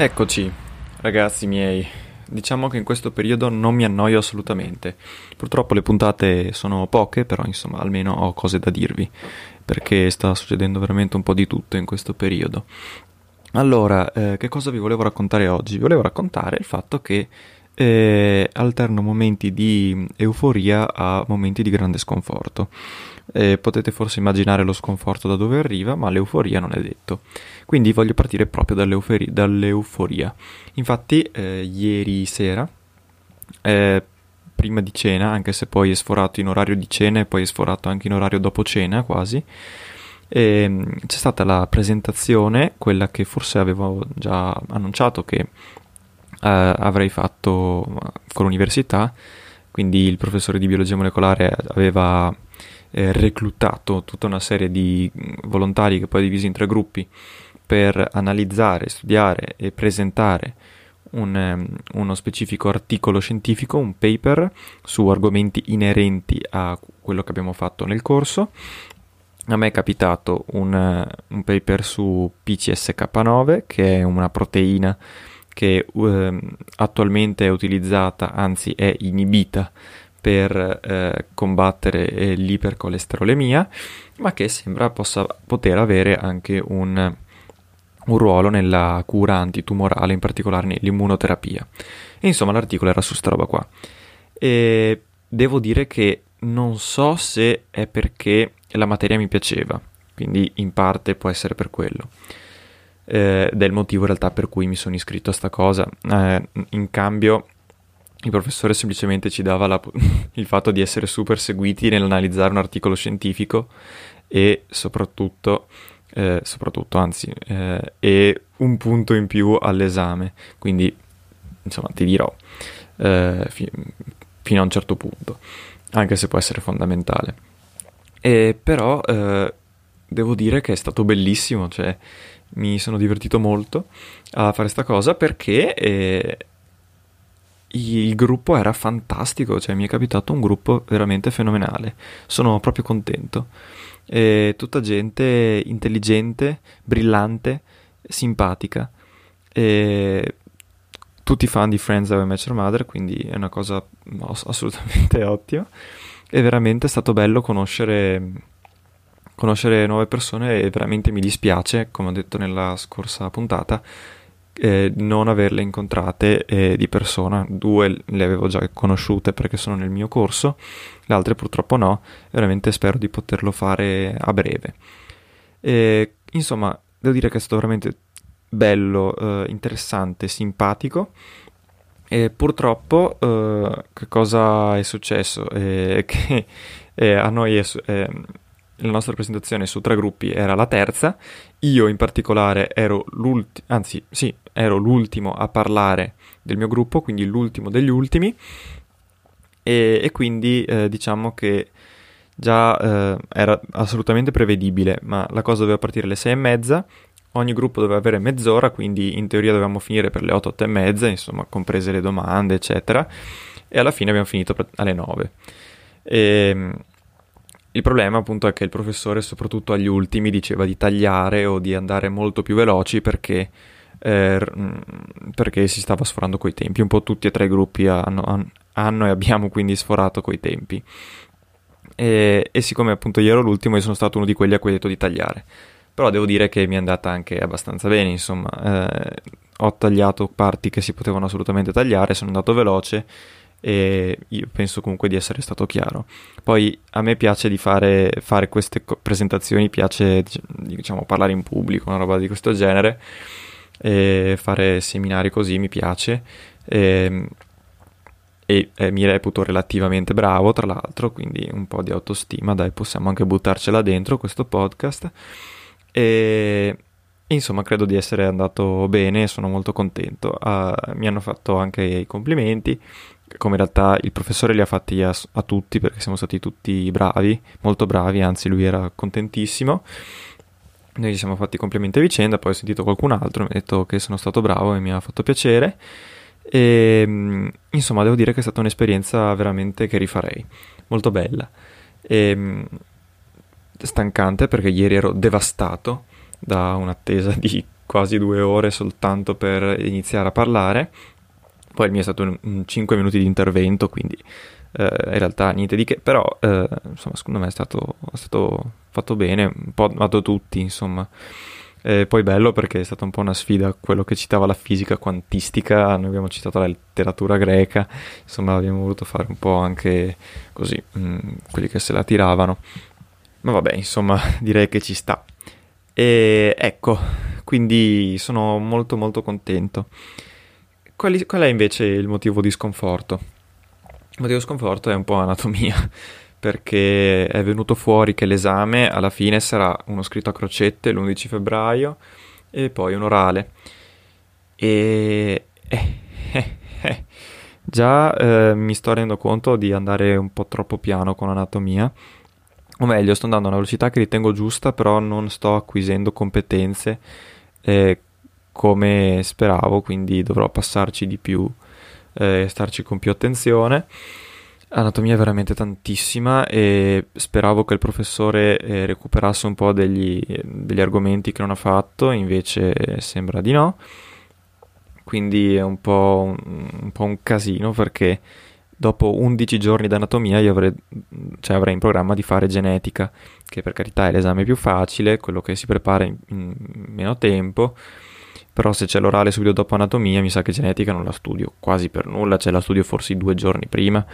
Eccoci, ragazzi miei. Diciamo che in questo periodo non mi annoio assolutamente. Purtroppo le puntate sono poche, però insomma almeno ho cose da dirvi, perché sta succedendo veramente un po' di tutto in questo periodo. Allora, eh, che cosa vi volevo raccontare oggi? Vi volevo raccontare il fatto che eh, alterno momenti di euforia a momenti di grande sconforto. Eh, potete forse immaginare lo sconforto da dove arriva, ma l'euforia non è detto. Quindi voglio partire proprio dall'euforia. Infatti, eh, ieri sera, eh, prima di cena, anche se poi è sforato in orario di cena e poi è sforato anche in orario dopo cena quasi, ehm, c'è stata la presentazione, quella che forse avevo già annunciato che avrei fatto con l'università, quindi il professore di biologia molecolare aveva eh, reclutato tutta una serie di volontari che poi divisi in tre gruppi per analizzare, studiare e presentare un, um, uno specifico articolo scientifico, un paper su argomenti inerenti a quello che abbiamo fatto nel corso. A me è capitato un, uh, un paper su PCSK9, che è una proteina che uh, attualmente è utilizzata, anzi è inibita per eh, combattere eh, l'ipercolesterolemia, ma che sembra possa poter avere anche un, un, ruolo nella cura antitumorale, in particolare nell'immunoterapia. E insomma l'articolo era su sta roba qua. E devo dire che non so se è perché la materia mi piaceva, quindi in parte può essere per quello. Eh, del motivo in realtà per cui mi sono iscritto a sta cosa. Eh, in cambio il professore semplicemente ci dava la, il fatto di essere super seguiti nell'analizzare un articolo scientifico e soprattutto, eh, soprattutto anzi, eh, e un punto in più all'esame. Quindi, insomma, ti dirò eh, fi- fino a un certo punto, anche se può essere fondamentale. E però eh, devo dire che è stato bellissimo, cioè mi sono divertito molto a fare questa cosa perché eh, il gruppo era fantastico, cioè mi è capitato un gruppo veramente fenomenale. Sono proprio contento. E tutta gente intelligente, brillante, simpatica. E tutti fan di Friends Have Met Your Mother, quindi è una cosa assolutamente ottima. E veramente è stato bello conoscere, conoscere nuove persone e veramente mi dispiace, come ho detto nella scorsa puntata, eh, non averle incontrate eh, di persona. Due le avevo già conosciute perché sono nel mio corso, le altre purtroppo no. Veramente spero di poterlo fare a breve. E, insomma, devo dire che è stato veramente bello, eh, interessante, simpatico. E purtroppo, eh, che cosa è successo? che eh, a noi è, la nostra presentazione su tre gruppi era la terza, io in particolare ero l'ultimo, anzi sì, ero l'ultimo a parlare del mio gruppo, quindi l'ultimo degli ultimi, e, e quindi eh, diciamo che già eh, era assolutamente prevedibile, ma la cosa doveva partire alle sei e mezza, ogni gruppo doveva avere mezz'ora, quindi in teoria dovevamo finire per le otto, otto e mezza, insomma, comprese le domande, eccetera, e alla fine abbiamo finito alle nove. E, ehm, il problema appunto è che il professore, soprattutto agli ultimi, diceva di tagliare o di andare molto più veloci perché, eh, mm, perché si stava sforando coi tempi. Un po' tutti e tre i gruppi hanno, hanno e abbiamo quindi sforato coi tempi. E, e, siccome appunto io ero l'ultimo, io sono stato uno di quelli a cui ho detto di tagliare. Però devo dire che mi è andata anche abbastanza bene, insomma. Eh, ho tagliato parti che si potevano assolutamente tagliare, sono andato veloce e io penso comunque di essere stato chiaro. Poi a me piace di fare, fare queste co- presentazioni, piace diciamo parlare in pubblico, una roba di questo genere, e fare seminari così mi piace. E, e, e mi reputo relativamente bravo tra l'altro, quindi un po' di autostima, dai possiamo anche buttarcela dentro questo podcast. E insomma credo di essere andato bene, sono molto contento, uh, mi hanno fatto anche i complimenti come in realtà il professore li ha fatti a, a, tutti perché siamo stati tutti bravi, molto bravi, anzi lui era contentissimo. Noi ci siamo fatti complimenti a vicenda, poi ho sentito qualcun altro, mi ha detto che sono stato bravo e mi ha fatto piacere. E, ehm, insomma, devo dire che è stata un'esperienza veramente che rifarei, molto bella. E, ehm, stancante perché ieri ero devastato da un'attesa di quasi due ore soltanto per iniziare a parlare poi il mio è stato un, un 5 minuti di intervento, quindi eh, in realtà niente di che, però eh, insomma secondo me è stato, è stato, fatto bene, un po' dato tutti insomma. E poi bello perché è stata un po' una sfida quello che citava la fisica quantistica, noi abbiamo citato la letteratura greca, insomma abbiamo voluto fare un po' anche così, mh, mm, quelli che se la tiravano. Ma vabbè, insomma, direi che ci sta. E ecco, quindi sono molto molto contento. Quali, qual è invece il motivo di sconforto? Il motivo di sconforto è un po' anatomia, perché è venuto fuori che l'esame alla fine sarà uno scritto a crocette l'11 febbraio e poi un orale. E... Eh, eh, eh. Già eh, mi sto rendendo conto di andare un po' troppo piano con anatomia, o meglio, sto andando a una velocità che ritengo giusta, però non sto acquisendo competenze eh, come speravo, quindi dovrò passarci di più eh, starci con più attenzione. Anatomia è veramente tantissima e speravo che il professore eh, recuperasse un po' degli, degli, argomenti che non ha fatto, invece sembra di no. Quindi è un po' un, un, po un casino perché dopo 11 giorni di anatomia io avrei, cioè avrei in programma di fare genetica, che per carità è l'esame più facile, quello che si prepara in, in meno tempo però se c'è l'orale subito dopo anatomia mi sa che genetica non la studio quasi per nulla, cioè la studio forse due giorni prima,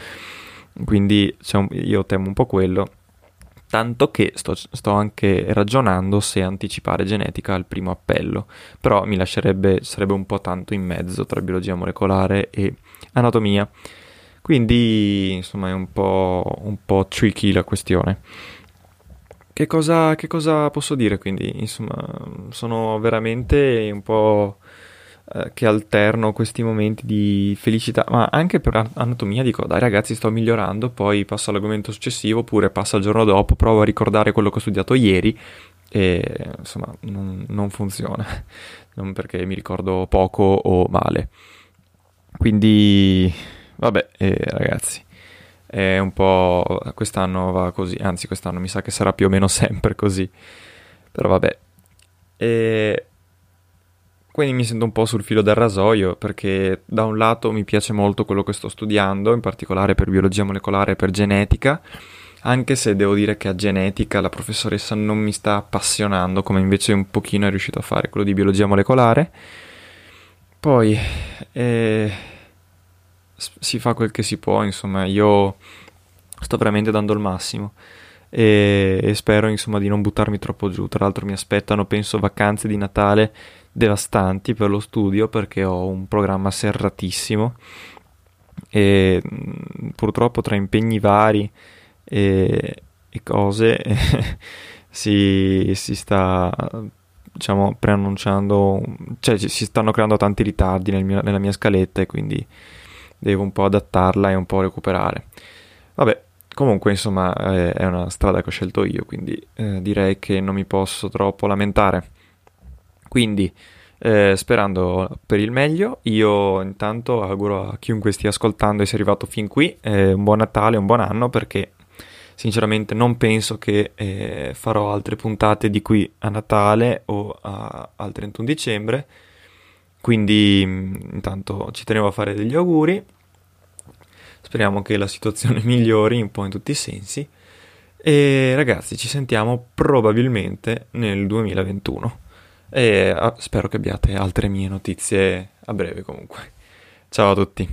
quindi un, io temo un po' quello, tanto che sto, sto, anche ragionando se anticipare genetica al primo appello, però mi lascerebbe, sarebbe un po' tanto in mezzo tra biologia molecolare e anatomia, quindi insomma è un po', un po tricky la questione. Che cosa, che cosa posso dire quindi? Insomma, sono veramente un po' eh, che alterno questi momenti di felicità, ma anche per anatomia dico, dai ragazzi sto migliorando, poi passo all'argomento successivo, oppure passo al giorno dopo, provo a ricordare quello che ho studiato ieri e insomma non, non funziona, non perché mi ricordo poco o male. Quindi, vabbè, eh, ragazzi è un po' quest'anno va così, anzi quest'anno mi sa che sarà più o meno sempre così, però vabbè. E quindi mi sento un po' sul filo del rasoio perché da un lato mi piace molto quello che sto studiando, in particolare per biologia molecolare e per genetica, anche se devo dire che a genetica la professoressa non mi sta appassionando come invece un pochino è riuscito a fare quello di biologia molecolare. Poi eh, si fa quel che si può, insomma, io sto veramente dando il massimo e, e, spero insomma di non buttarmi troppo giù. Tra l'altro mi aspettano, penso, vacanze di Natale devastanti per lo studio perché ho un programma serratissimo e purtroppo tra impegni vari e, e cose si, si sta diciamo preannunciando cioè si stanno creando tanti ritardi nel mio, nella mia scaletta e quindi devo un po' adattarla e un po' recuperare. Vabbè, comunque insomma è una strada che ho scelto io, quindi eh, direi che non mi posso troppo lamentare. Quindi, eh, sperando per il meglio, io intanto auguro a chiunque stia ascoltando e sia arrivato fin qui eh, un buon Natale, un buon anno perché sinceramente non penso che eh, farò altre puntate di qui a Natale o a, al 31 dicembre, quindi mm, intanto ci tenevo a fare degli auguri, speriamo che la situazione migliori un po' in tutti i sensi e ragazzi ci sentiamo probabilmente nel 2021 e ah, spero che abbiate altre mie notizie a breve comunque. Ciao a tutti.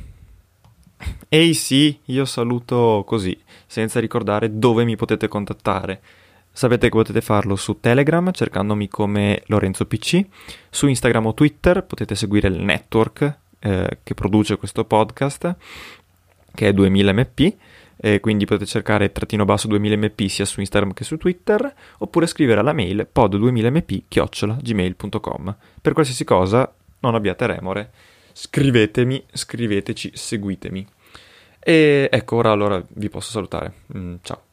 Ehi sì, io saluto così, senza ricordare dove mi potete contattare. Sapete che potete farlo su Telegram cercandomi come Lorenzo PC, su Instagram o Twitter potete seguire il network eh, che produce questo podcast, che è 2000mp, eh, quindi potete cercare trattino basso 2000mp sia su Instagram che su Twitter, oppure scrivere alla mail pod2000mp gmail.com. Per qualsiasi cosa non abbiate remore scrivetemi, scriveteci, seguitemi. E ecco, ora allora vi posso salutare. Mm, ciao.